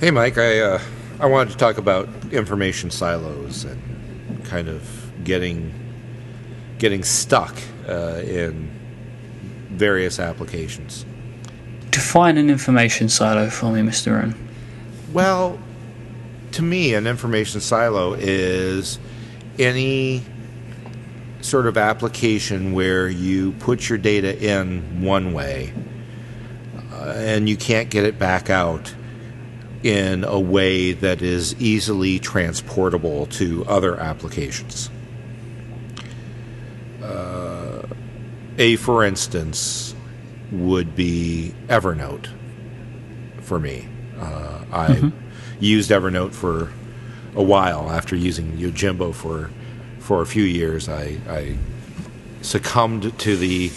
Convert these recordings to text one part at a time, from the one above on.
Hey, Mike. I uh, I wanted to talk about information silos and kind of getting getting stuck uh, in various applications. Define an information silo for me, Mr. Rhone. Well, to me, an information silo is any sort of application where you put your data in one way uh, and you can't get it back out in a way that is easily transportable to other applications. Uh, a, for instance, would be Evernote for me. Uh, I mm-hmm. used Evernote for a while after using Yojimbo for for a few years. I, I succumbed to the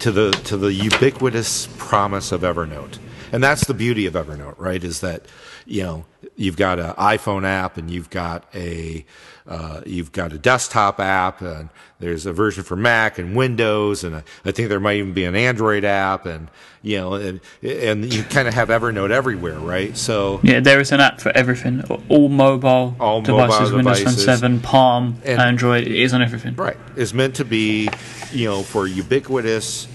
to the to the ubiquitous promise of Evernote, and that's the beauty of Evernote, right? Is that you know you've got an iPhone app and you've got a uh, you've got a desktop app and there's a version for Mac and Windows and I think there might even be an Android app and you know and, and you kind of have Evernote everywhere, right? So yeah, there is an app for everything, all mobile all devices, mobile Windows devices. Phone 7, Palm, and, Android, it is on everything. Right, it's meant to be you know for ubiquitous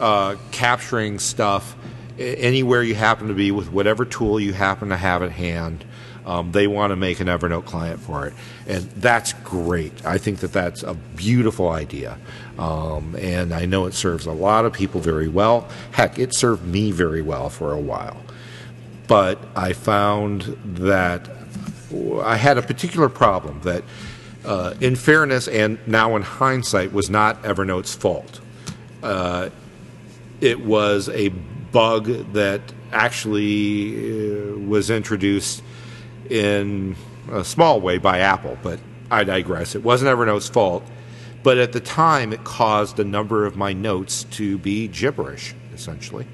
uh, capturing stuff anywhere you happen to be with whatever tool you happen to have at hand. Um, they want to make an Evernote client for it, and that's great. I think that that's a beautiful idea, um, and I know it serves a lot of people very well. Heck, it served me very well for a while, but I found that I had a particular problem that, uh, in fairness and now in hindsight, was not Evernote's fault. Uh, it was a bug that actually uh, was introduced in a small way by Apple, but I digress. It wasn't Evernote's fault, but at the time it caused a number of my notes to be gibberish, essentially.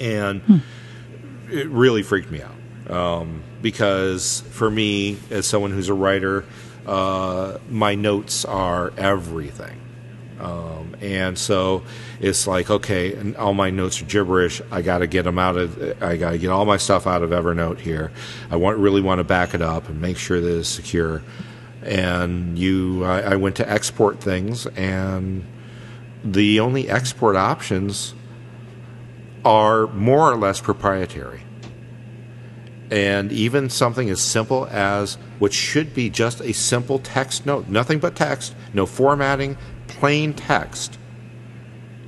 And hmm. it really freaked me out. Um, because for me, as someone who's a writer, uh, my notes are everything. Um, and so it's like, okay, and all my notes are gibberish. I got to get them out of. I got to get all my stuff out of Evernote here. I want really want to back it up and make sure that it's secure. And you, I, I went to export things, and the only export options are more or less proprietary. And even something as simple as what should be just a simple text note, nothing but text, no formatting, plain text,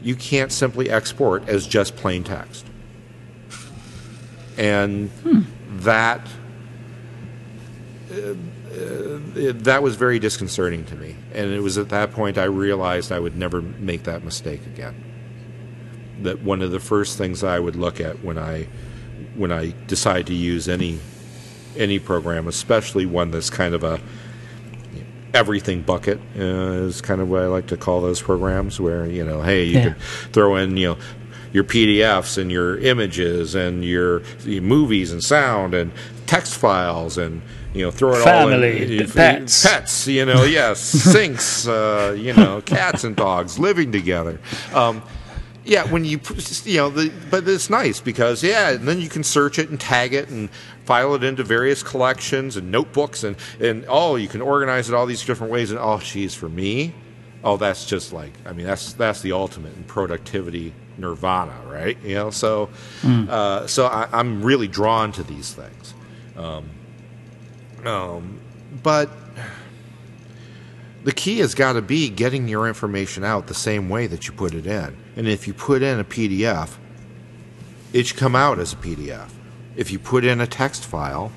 you can't simply export as just plain text. And hmm. that uh, uh, that was very disconcerting to me. And it was at that point I realized I would never make that mistake again. That one of the first things I would look at when I when I decide to use any any program, especially one that's kind of a everything bucket uh, is kind of what I like to call those programs where you know hey you yeah. can throw in you know your PDFs and your images and your, your, movies and sound and text files and you know throw it Family, all in pets. Pets you know yes. Sinks uh, you know cats and dogs living together. Um, yeah, when you you know, the, but it's nice because yeah, and then you can search it and tag it and file it into various collections and notebooks and and oh, you can organize it all these different ways and oh, geez, for me, oh, that's just like I mean, that's that's the ultimate in productivity nirvana, right? You know, so mm. uh, so I, am really drawn to these things, um, um, but the key has got to be getting your information out the same way that you put it in. And if you put in a PDF, it should come out as a PDF. If you put in a text file,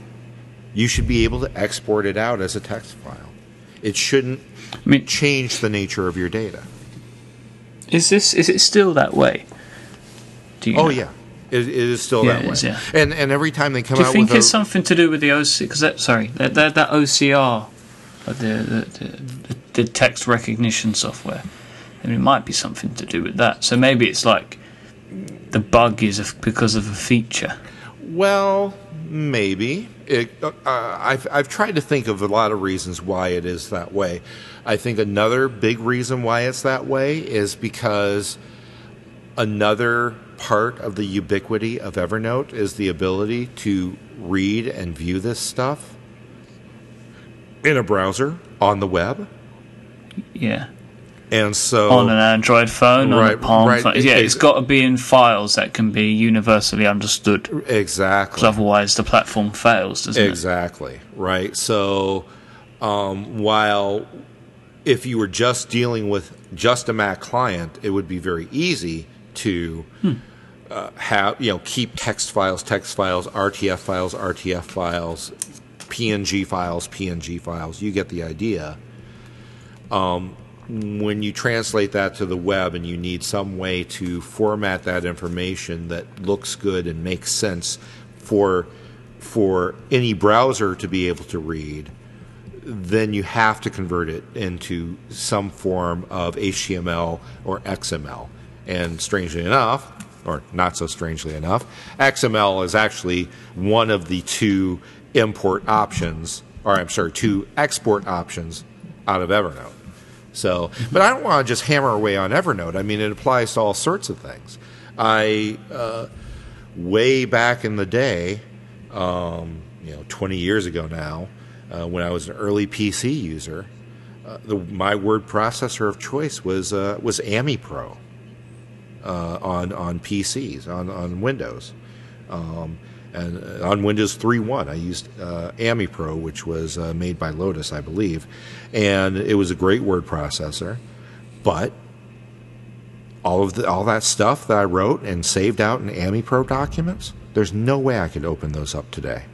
you should be able to export it out as a text file. It shouldn't I mean, change the nature of your data. Is this is it still that way? oh know? yeah, it, it is still yeah, that way. Is, yeah. And and every time they come out, do you think it's a, something to do with the OC? Because that sorry, that that, that OCR the, the, the, the text recognition software. And it might be something to do with that. So maybe it's like the bug is because of a feature. Well, maybe. It, uh, I've, I've tried to think of a lot of reasons why it is that way. I think another big reason why it's that way is because another part of the ubiquity of Evernote is the ability to read and view this stuff in a browser on the web. Yeah. And so On an Android phone, on a Palm right. phone. Yeah, it- it's got to be in files that can be universally understood. exactly. otherwise, the platform fails, doesn't it? Exactly. Right. So, um, while if you were just dealing with just a Mac client, it would be very easy to uh, have you know keep text files, text files, RTF files, RTF files, PNG files, PNG files. You get the idea. Um, when you translate that to the web and you need some way to format that information that looks good and makes sense for for any browser to be able to read, then you have to convert it into some form of HTML or XML. And strangely enough, or not so strangely enough, XML is actually one of the two import options, or I'm sorry, two export options out of Evernote. So, but I don't want to just hammer away on Evernote. I mean, it applies to all sorts of things. I, uh, way back in the day, um, you know, 20 years ago now, uh, when I was an early PC user, uh, the, my word processor of choice was uh, was AmiPro uh, on on PCs on on Windows. Um, and uh, on Windows 3.1, I used uh, AmiPro, which was uh, made by Lotus, I believe, and it was a great word processor. But all of the, all that stuff that I wrote and saved out in AmiPro documents, there's no way I could open those up today.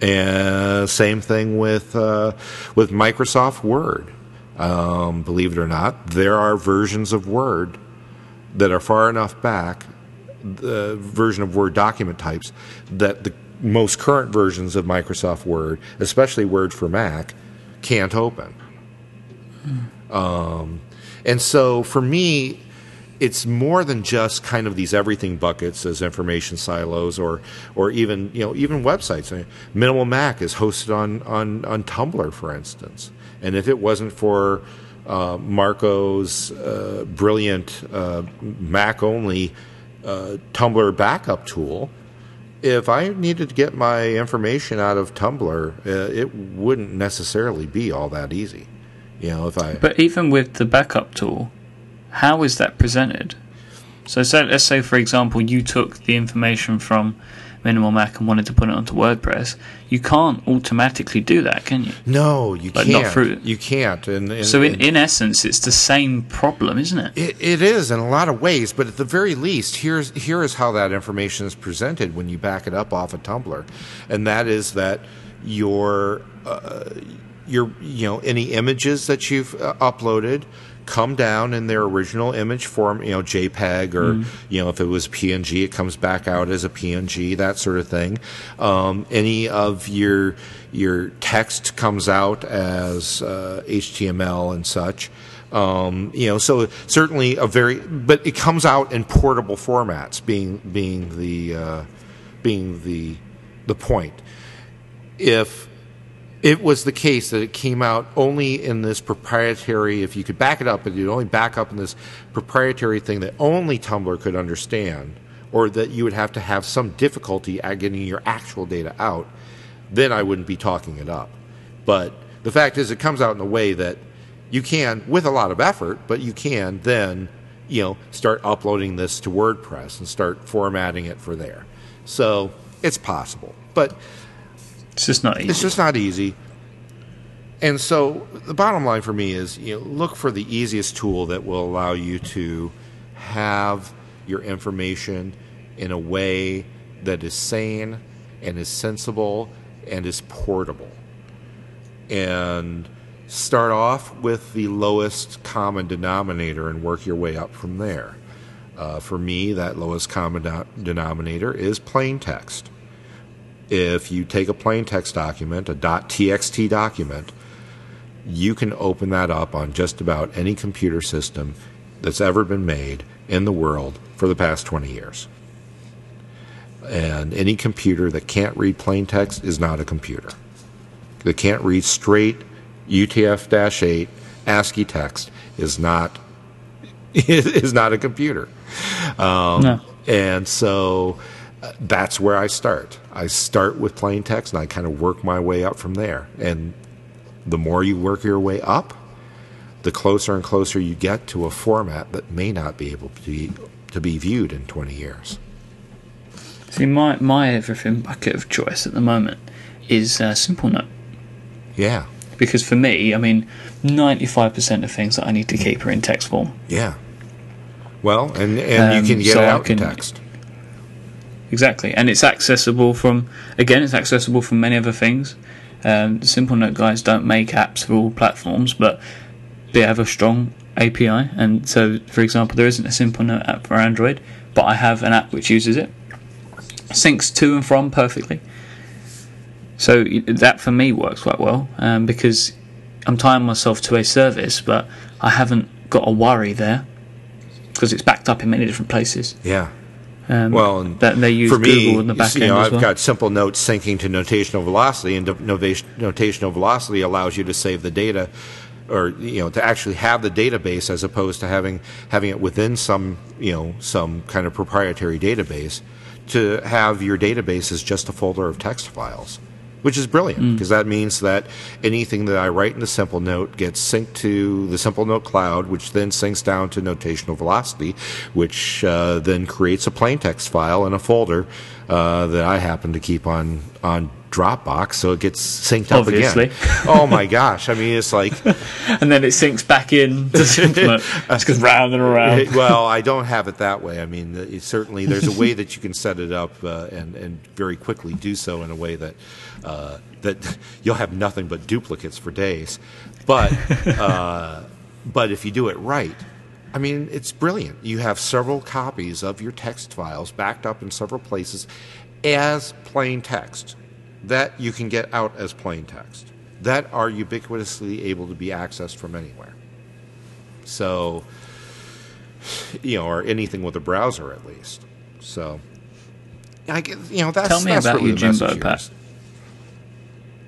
And same thing with uh, with Microsoft Word. Um, believe it or not, there are versions of Word that are far enough back, the version of Word document types, that the most current versions of Microsoft Word, especially Word for Mac, can't open. Um, and so for me, it's more than just kind of these everything buckets as information silos or or even you know even websites. I mean, Minimal Mac is hosted on on on Tumblr, for instance. And if it wasn't for uh, Marco's uh, brilliant uh, Mac only uh, Tumblr backup tool, if I needed to get my information out of Tumblr, uh, it wouldn't necessarily be all that easy. You know, if I But even with the backup tool, how is that presented? So, say, let's say, for example, you took the information from Minimal Mac and wanted to put it onto WordPress. You can't automatically do that, can you? no, you Like, can't. not through- You can't. And, and So, in, and- in essence, it's the same problem, isn't it? It, it is in a lot of ways, but at the very least, here's here is how that information is presented when you back it up off of Tumblr, and that is that your uh, your you know any images that you've uh, uploaded come down in their original image form, you know JPEG or you know if it was PNG, it comes back out as a PNG, that sort of thing. Um, any of your your text comes out as uh, HTML and such. Um, you know, so certainly a very, but it comes out in portable formats, being being the uh, being the the point. If it was the case that it came out only in this proprietary, if you could back it up, but you'd only back up in this proprietary thing that only Tumblr could understand, or that you would have to have some difficulty at getting your actual data out, then I wouldn't be talking it up. But the fact is, it comes out in a way that you can, with a lot of effort, but you can then, you know, start uploading this to WordPress and start formatting it for there. So it's possible, but It's just not easy. it's just not easy. And so the bottom line for me is, you know, look for the easiest tool that will allow you to have your information in a way that is sane and is sensible and is portable. And start off with the lowest common denominator and work your way up from there. Uh, for me, that lowest common do- denominator is plain text if you take a plain text document, a .txt document, you can open that up on just about any computer system that's ever been made in the world for the past 20 years. And any computer that can't read plain text is not a computer. That can't read straight UTF-8 ASCII text is not is not a computer. Um, No. And so that's where I start. I start with plain text and I kind of work my way up from there. And the more you work your way up, the closer and closer you get to a format that may not be able to be, to be viewed in 20 years. See, my, my everything bucket of choice at the moment is uh, Simple Note. Yeah. Because for me, I mean, 95% of things that I need to keep are in text form. Yeah. Well, and, and Um, you can get so out in can- text. Exactly, and it's accessible from again, it's accessible from many other things. Um, the Simple Note guys don't make apps for all platforms, but they have a strong API. And so, for example, there isn't a Simple Note app for Android, but I have an app which uses it, syncs to and from perfectly. So that for me works quite well um, because I'm tying myself to a service, but I haven't got a worry there because it's backed up in many different places. Yeah. Um, Well, and that they use for me, Google in the you back you know, I've well. got simple notes syncing to notational velocity, and notational velocity allows you to save the data, or you know, to actually have the database as opposed to having having it within some you know some kind of proprietary database. To have your database as just a folder of text files, which is brilliant Mm. because that means that anything that I write in the simple note gets synced to the simple note cloud, which then syncs down to notational velocity, which uh, then creates a plain text file in a folder uh, that I happen to keep on on Dropbox, so it gets synced up Obviously. again. oh my gosh! I mean, it's like and then it sinks back in to Note. Just round and around. well, I don't have it that way. I mean, it certainly there's a way that you can set it up uh, and and very quickly do so in a way that uh, that you'll have nothing but duplicates for days. But uh, but if you do it right, I mean, it's brilliant. You have several copies of your text files backed up in several places as plain text that you can get out as plain text that are ubiquitously able to be accessed from anywhere. So, you know, or anything with a browser at least. So, I get, you know, that's Tell me that's about really Yojimbo, Pat.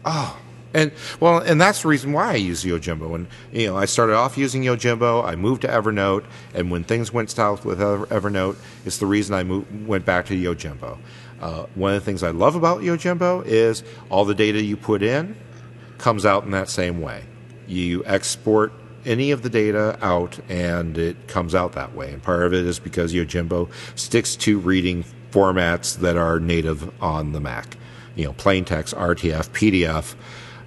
Oh, and well, and that's the reason why I use Yojimbo. And you know, I started off using Yojimbo. I moved to Evernote, and when things went south with Evernote, it's the reason I moved, went back to Yojimbo. Uh, one of the things I love about Yojimbo is all the data you put in comes out in that same way. You export any of the data out, and it comes out that way. And part of it is because Yojimbo sticks to reading formats that are native on the Mac. You know, plain text, RTF, PDF,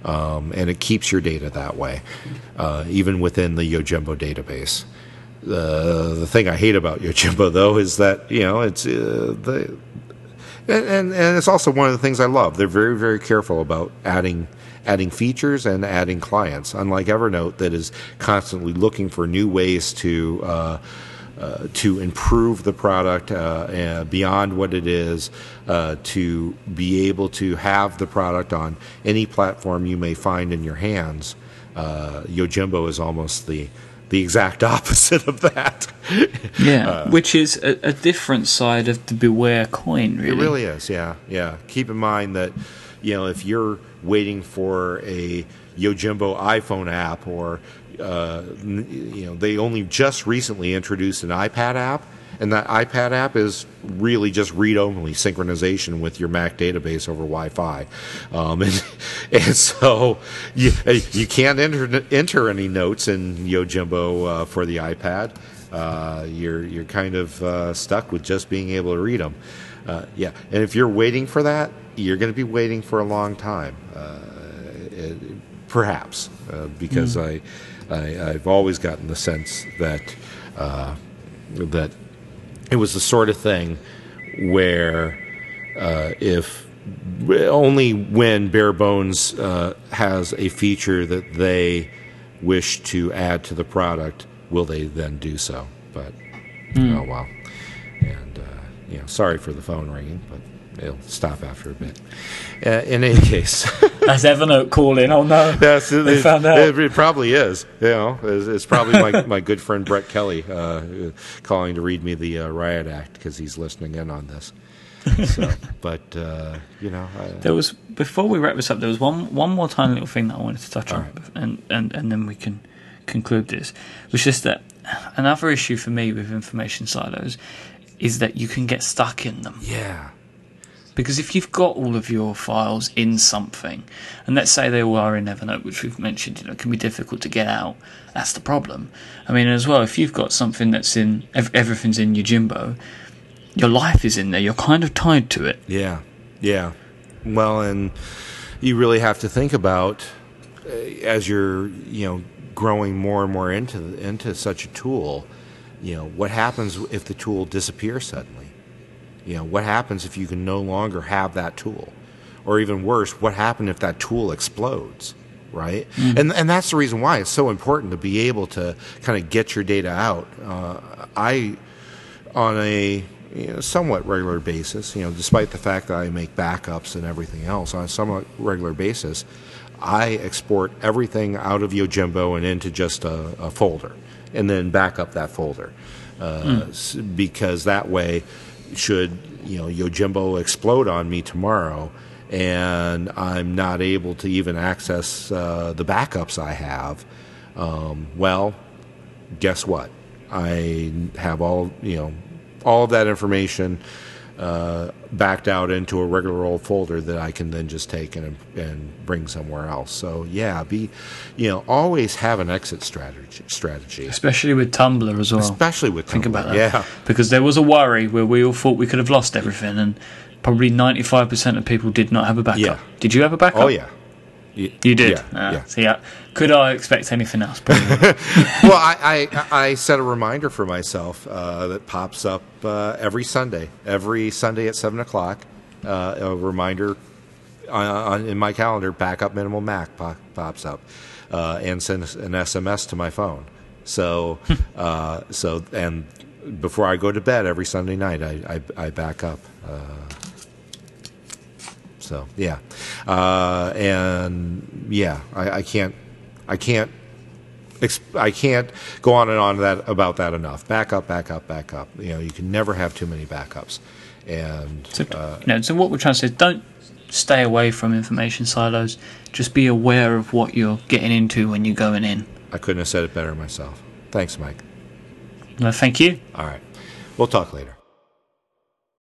um, and it keeps your data that way, uh, even within the Yojimbo database. The the thing I hate about Yojimbo though is that you know it's uh, the and, and and it's also one of the things I love. They're very very careful about adding adding features and adding clients. Unlike Evernote, that is constantly looking for new ways to. Uh, uh, to improve the product uh, beyond what it is, uh, to be able to have the product on any platform you may find in your hands. Uh, Yojimbo is almost the the exact opposite of that. Yeah, which is a, a different side of the Beware coin, really. It really is, yeah, yeah. Keep in mind that, you know, if you're waiting for a Yojimbo iPhone app, or uh, you know, they only just recently introduced an iPad app, and that iPad app is really just read-only synchronization with your Mac database over Wi-Fi, um, and, and so you you can't enter enter any notes in Yojimbo uh, for the iPad. Uh, you're you're kind of uh, stuck with just being able to read them. Uh, yeah, and if you're waiting for that, you're going to be waiting for a long time, uh, it, perhaps, uh, because I, I I've always gotten the sense that uh, that it was the sort of thing where uh, if only when bare bones uh, has a feature that they wish to add to the product will they then do so. But oh well. And uh, you know sorry for the phone ringing but it'll stop after a bit uh, in any case That's Evernote calling. Oh no, That's, They it, found out. It, probably is. You know, it's, it's probably my, my good friend Brett Kelly uh, calling to read me the uh, riot act because he's listening in on this. So, but uh, you know, I, There was before we wrap this up. There was one one more tiny little thing that I wanted to touch on, Alright. and, and and then we can conclude this. Was just that another issue for me with information silos is that you can get stuck in them. yeah, Because if you've got all of your files in something, and let's say they all are in Evernote, which we've mentioned, you know, can be difficult to get out. That's the problem. I mean, as well, if you've got something that's in everything's in Yojimbo, your life is in there. You're kind of tied to it. Yeah, yeah. Well, and you really have to think about uh, as you're, you know, growing more and more into into such a tool. You know, what happens if the tool disappears suddenly? You know, what happens if you can no longer have that tool? Or even worse, what happens if that tool explodes? Right? Mm-hmm. And, and that's the reason why it's so important to be able to kind of get your data out. Uh, I, on a you know, somewhat regular basis, you know, despite the fact that I make backups and everything else on a somewhat regular basis, I export everything out of Yojimbo and into just a, a folder, and then back up that folder, uh, mm. because that way should you know Yojimbo explode on me tomorrow and I'm not able to even access uh, the backups I have, um, well, guess what? I have all you know all of that information uh, backed out into a regular old folder that I can then just take and and bring somewhere else. So yeah, be you know always have an exit strategy strategy, especially with Tumblr as well. Especially with Tumblr, think about that. Yeah, because there was a worry where we all thought we could have lost everything, and probably ninety five percent of people did not have a backup. Yeah. Did you have a backup? Oh yeah. You, you did. Yeah, uh, yeah. So yeah, could I expect anything else? well, I, I, I set a reminder for myself uh, that pops up uh, every Sunday. Every Sunday at seven o'clock, uh, a reminder on, on, in my calendar. Backup minimal Mac pop, pops up, uh, and sends an SMS to my phone. So, uh, so and before I go to bed every Sunday night, I I, I back up. So yeah, uh, and yeah, I, I, can't, I can't, I can't go on and on that about that enough. Back up, back up, back up. You know, you can never have too many backups. And so, uh, you know, so what we're trying to say is don't stay away from information silos. Just be aware of what you're getting into when you're going in. I couldn't have said it better myself. Thanks, Mike. Well, thank you. All right. We'll talk later.